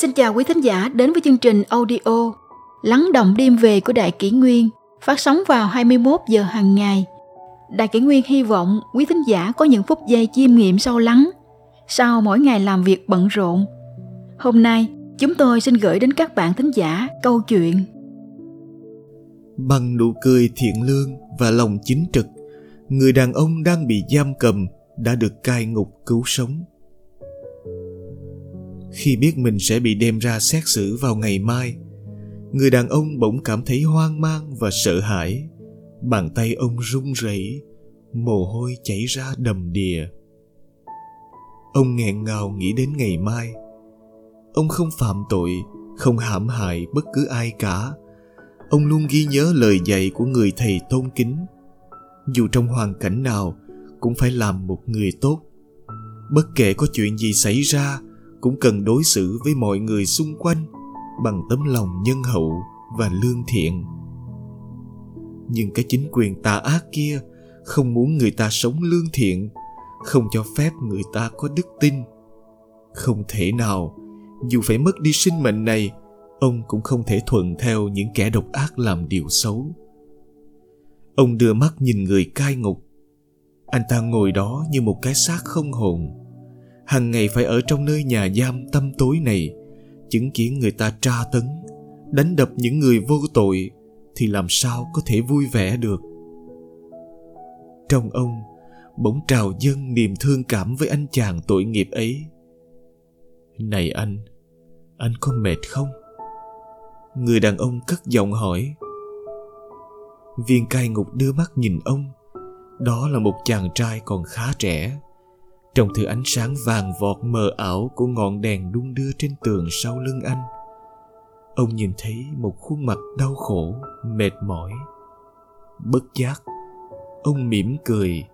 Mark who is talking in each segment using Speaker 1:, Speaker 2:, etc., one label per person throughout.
Speaker 1: Xin chào quý thính giả đến với chương trình audio Lắng động đêm về của Đại Kỷ Nguyên phát sóng vào 21 giờ hàng ngày. Đại Kỷ Nguyên hy vọng quý thính giả có những phút giây chiêm nghiệm sâu lắng sau mỗi ngày làm việc bận rộn. Hôm nay, chúng tôi xin gửi đến các bạn thính giả câu chuyện
Speaker 2: Bằng nụ cười thiện lương và lòng chính trực, người đàn ông đang bị giam cầm đã được cai ngục cứu sống. Khi biết mình sẽ bị đem ra xét xử vào ngày mai, người đàn ông bỗng cảm thấy hoang mang và sợ hãi. Bàn tay ông run rẩy, mồ hôi chảy ra đầm đìa. Ông nghẹn ngào nghĩ đến ngày mai. Ông không phạm tội, không hãm hại bất cứ ai cả. Ông luôn ghi nhớ lời dạy của người thầy tôn kính. Dù trong hoàn cảnh nào, cũng phải làm một người tốt. Bất kể có chuyện gì xảy ra, cũng cần đối xử với mọi người xung quanh bằng tấm lòng nhân hậu và lương thiện. Nhưng cái chính quyền tà ác kia không muốn người ta sống lương thiện, không cho phép người ta có đức tin. Không thể nào, dù phải mất đi sinh mệnh này, ông cũng không thể thuận theo những kẻ độc ác làm điều xấu. Ông đưa mắt nhìn người cai ngục. Anh ta ngồi đó như một cái xác không hồn hàng ngày phải ở trong nơi nhà giam tâm tối này, chứng kiến người ta tra tấn, đánh đập những người vô tội, thì làm sao có thể vui vẻ được? Trong ông, bỗng trào dâng niềm thương cảm với anh chàng tội nghiệp ấy. Này anh anh có mệt không? Người đàn ông cất giọng hỏi. Viên cai ngục đưa mắt nhìn ông, đó là một chàng trai còn khá trẻ trong thứ ánh sáng vàng vọt mờ ảo của ngọn đèn đung đưa trên tường sau lưng anh, ông nhìn thấy một khuôn mặt đau khổ, mệt mỏi, bất giác. Ông mỉm cười.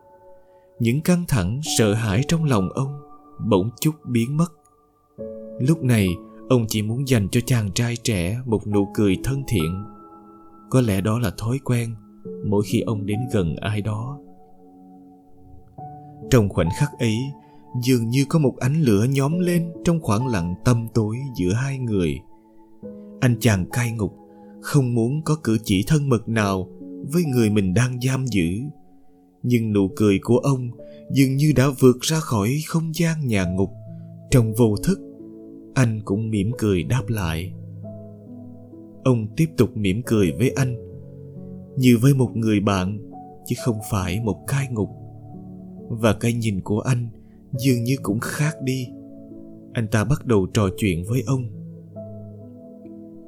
Speaker 2: Những căng thẳng, sợ hãi trong lòng ông bỗng chút biến mất. Lúc này, ông chỉ muốn dành cho chàng trai trẻ một nụ cười thân thiện. Có lẽ đó là thói quen, mỗi khi ông đến gần ai đó trong khoảnh khắc ấy, dường như có một ánh lửa nhóm lên trong khoảng lặng tâm tối giữa hai người. Anh chàng cai ngục không muốn có cử chỉ thân mật nào với người mình đang giam giữ. Nhưng nụ cười của ông dường như đã vượt ra khỏi không gian nhà ngục. Trong vô thức, anh cũng mỉm cười đáp lại. Ông tiếp tục mỉm cười với anh. Như với một người bạn, chứ không phải một cai ngục và cái nhìn của anh dường như cũng khác đi. Anh ta bắt đầu trò chuyện với ông.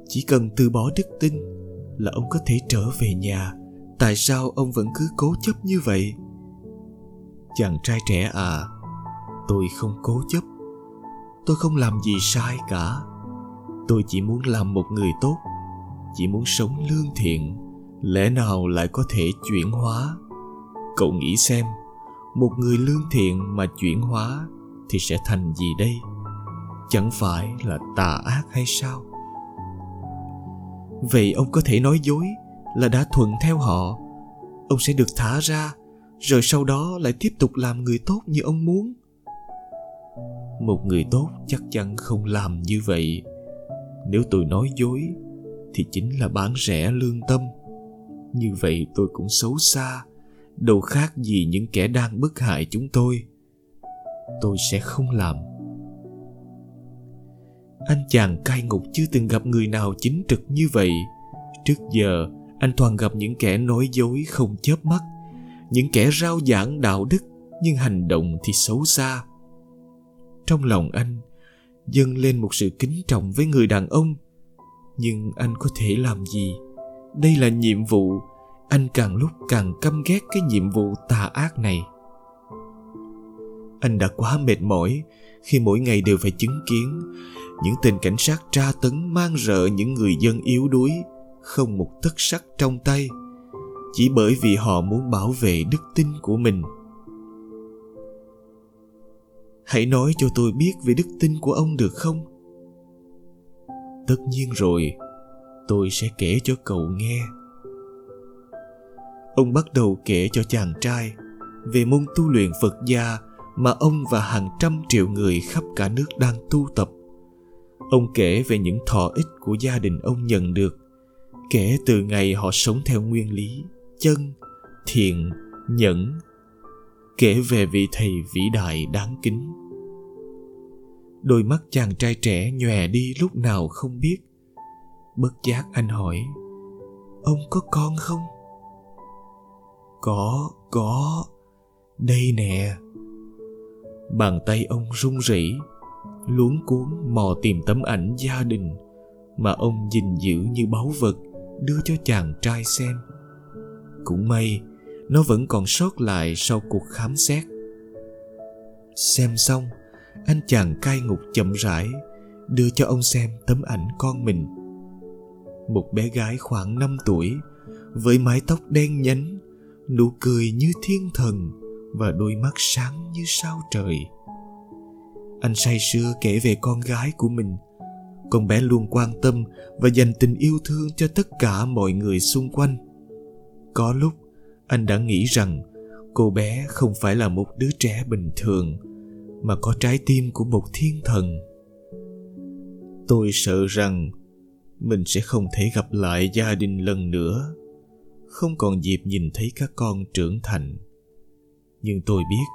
Speaker 2: Chỉ cần từ bỏ đức tin là ông có thể trở về nhà. Tại sao ông vẫn cứ cố chấp như vậy? Chàng trai trẻ à tôi không cố chấp. Tôi không làm gì sai cả. Tôi chỉ muốn làm một người tốt. Chỉ muốn sống lương thiện. Lẽ nào lại có thể chuyển hóa? Cậu nghĩ xem một người lương thiện mà chuyển hóa thì sẽ thành gì đây? Chẳng phải là tà ác hay sao? Vậy ông có thể nói dối là đã thuận theo họ. Ông sẽ được thả ra, rồi sau đó lại tiếp tục làm người tốt như ông muốn. Một người tốt chắc chắn không làm như vậy. Nếu tôi nói dối thì chính là bán rẻ lương tâm. Như vậy tôi cũng xấu xa đâu khác gì những kẻ đang bức hại chúng tôi. Tôi sẽ không làm. Anh chàng cai ngục chưa từng gặp người nào chính trực như vậy. Trước giờ, anh toàn gặp những kẻ nói dối không chớp mắt, những kẻ rao giảng đạo đức, nhưng hành động thì xấu xa. Trong lòng anh, dâng lên một sự kính trọng với người đàn ông. Nhưng anh có thể làm gì? Đây là nhiệm vụ anh càng lúc càng căm ghét cái nhiệm vụ tà ác này. Anh đã quá mệt mỏi khi mỗi ngày đều phải chứng kiến những tên cảnh sát tra tấn mang rợ những người dân yếu đuối, không một tấc sắt trong tay, chỉ bởi vì họ muốn bảo vệ đức tin của mình. Hãy nói cho tôi biết về đức tin của ông được không? Tất nhiên rồi, tôi sẽ kể cho cậu nghe ông bắt đầu kể cho chàng trai về môn tu luyện Phật gia mà ông và hàng trăm triệu người khắp cả nước đang tu tập. ông kể về những thọ ích của gia đình ông nhận được, kể từ ngày họ sống theo nguyên lý, chân, thiện, nhẫn, kể về vị thầy vĩ đại đáng kính. Đôi mắt chàng trai trẻ nhòe đi lúc nào không biết. Bất giác anh hỏi, ông có con không? Có có. Đây nè. Bàn tay ông run rẩy, luống cuốn mò tìm tấm ảnh gia đình mà ông gìn giữ như báu vật, đưa cho chàng trai xem. Cũng may, nó vẫn còn sót lại sau cuộc khám xét. Xem xong, anh chàng cai ngục chậm rãi, đưa cho ông xem tấm ảnh con mình. Một bé gái khoảng 5 tuổi, với mái tóc đen nhánh nụ cười như thiên thần và đôi mắt sáng như sao trời. Anh say sưa kể về con gái của mình. Con bé luôn quan tâm và dành tình yêu thương cho tất cả mọi người xung quanh. Có lúc, anh đã nghĩ rằng cô bé không phải là một đứa trẻ bình thường, mà có trái tim của một thiên thần. Tôi sợ rằng mình sẽ không thể gặp lại gia đình lần nữa không còn dịp nhìn thấy các con trưởng thành. Nhưng tôi biết,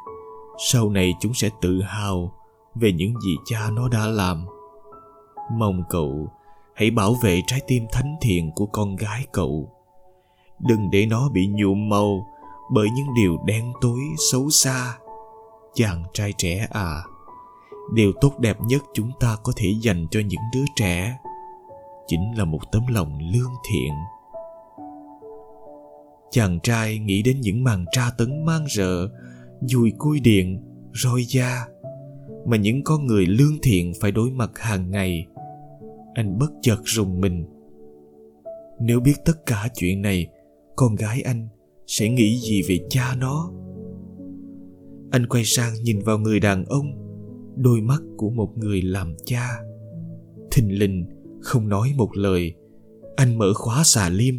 Speaker 2: sau này chúng sẽ tự hào về những gì cha nó đã làm. Mong cậu hãy bảo vệ trái tim thánh thiện của con gái cậu. Đừng để nó bị nhuộm màu bởi những điều đen tối xấu xa. Chàng trai trẻ à điều tốt đẹp nhất chúng ta có thể dành cho những đứa trẻ chính là một tấm lòng lương thiện chàng trai nghĩ đến những màn tra tấn mang rợ, dùi cui điện, roi da, mà những con người lương thiện phải đối mặt hàng ngày. Anh bất chợt rùng mình. Nếu biết tất cả chuyện này, con gái anh sẽ nghĩ gì về cha nó? Anh quay sang nhìn vào người đàn ông, đôi mắt của một người làm cha. Thình lình, không nói một lời, anh mở khóa xà liêm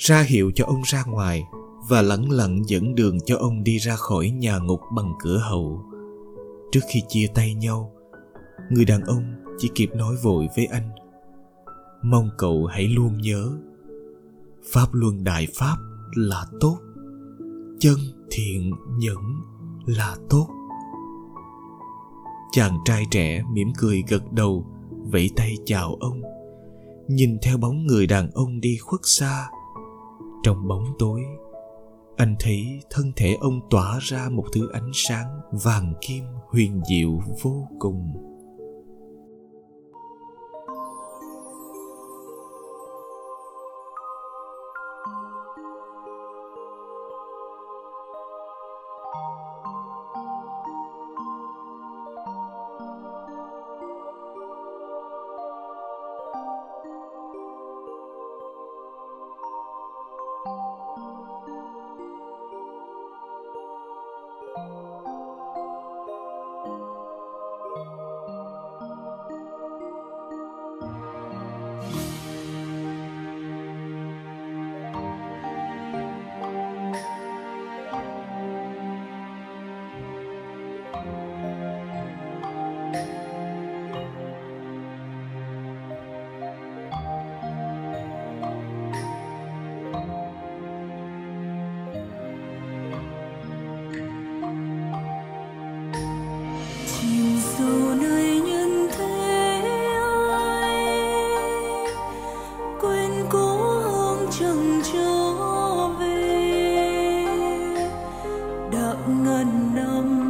Speaker 2: ra hiệu cho ông ra ngoài và lẳng lặng dẫn đường cho ông đi ra khỏi nhà ngục bằng cửa hậu. Trước khi chia tay nhau, người đàn ông chỉ kịp nói vội với anh, mong cậu hãy luôn nhớ, pháp luân đại pháp là tốt, chân thiện nhẫn là tốt. Chàng trai trẻ mỉm cười gật đầu, vẫy tay chào ông, nhìn theo bóng người đàn ông đi khuất xa trong bóng tối. Anh thấy thân thể ông tỏa ra một thứ ánh sáng vàng kim huyền diệu vô cùng. ngàn năm.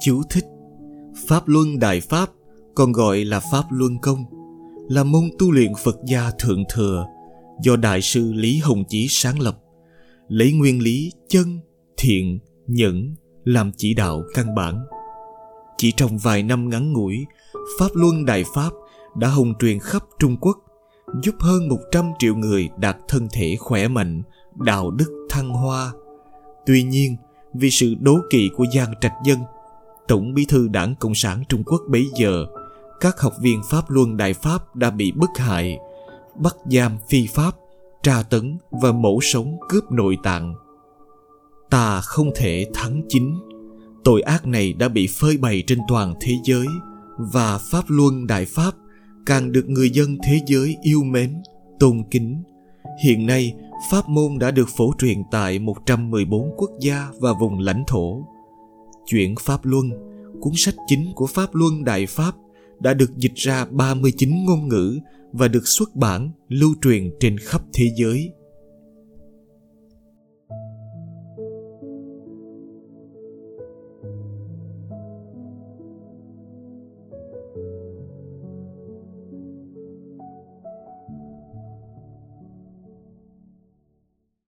Speaker 2: Chú thích Pháp Luân Đại Pháp còn gọi là Pháp Luân Công là môn tu luyện Phật gia Thượng Thừa do Đại sư Lý Hồng Chí sáng lập lấy nguyên lý chân, thiện, nhẫn làm chỉ đạo căn bản. Chỉ trong vài năm ngắn ngủi, Pháp Luân Đại Pháp đã hồng truyền khắp Trung Quốc, giúp hơn 100 triệu người đạt thân thể khỏe mạnh, đạo đức thăng hoa. Tuy nhiên, vì sự đố kỵ của Giang Trạch Dân Tổng bí thư đảng Cộng sản Trung Quốc bấy giờ, các học viên Pháp Luân Đại Pháp đã bị bức hại, bắt giam phi pháp, tra tấn và mổ sống cướp nội tạng. Ta không thể thắng chính. Tội ác này đã bị phơi bày trên toàn thế giới và Pháp Luân Đại Pháp càng được người dân thế giới yêu mến, tôn kính. Hiện nay, Pháp môn đã được phổ truyền tại 114 quốc gia và vùng lãnh thổ. Chuyển Pháp Luân, cuốn sách chính của Pháp Luân Đại Pháp đã được dịch ra 39 ngôn ngữ và được xuất bản, lưu truyền trên khắp thế giới.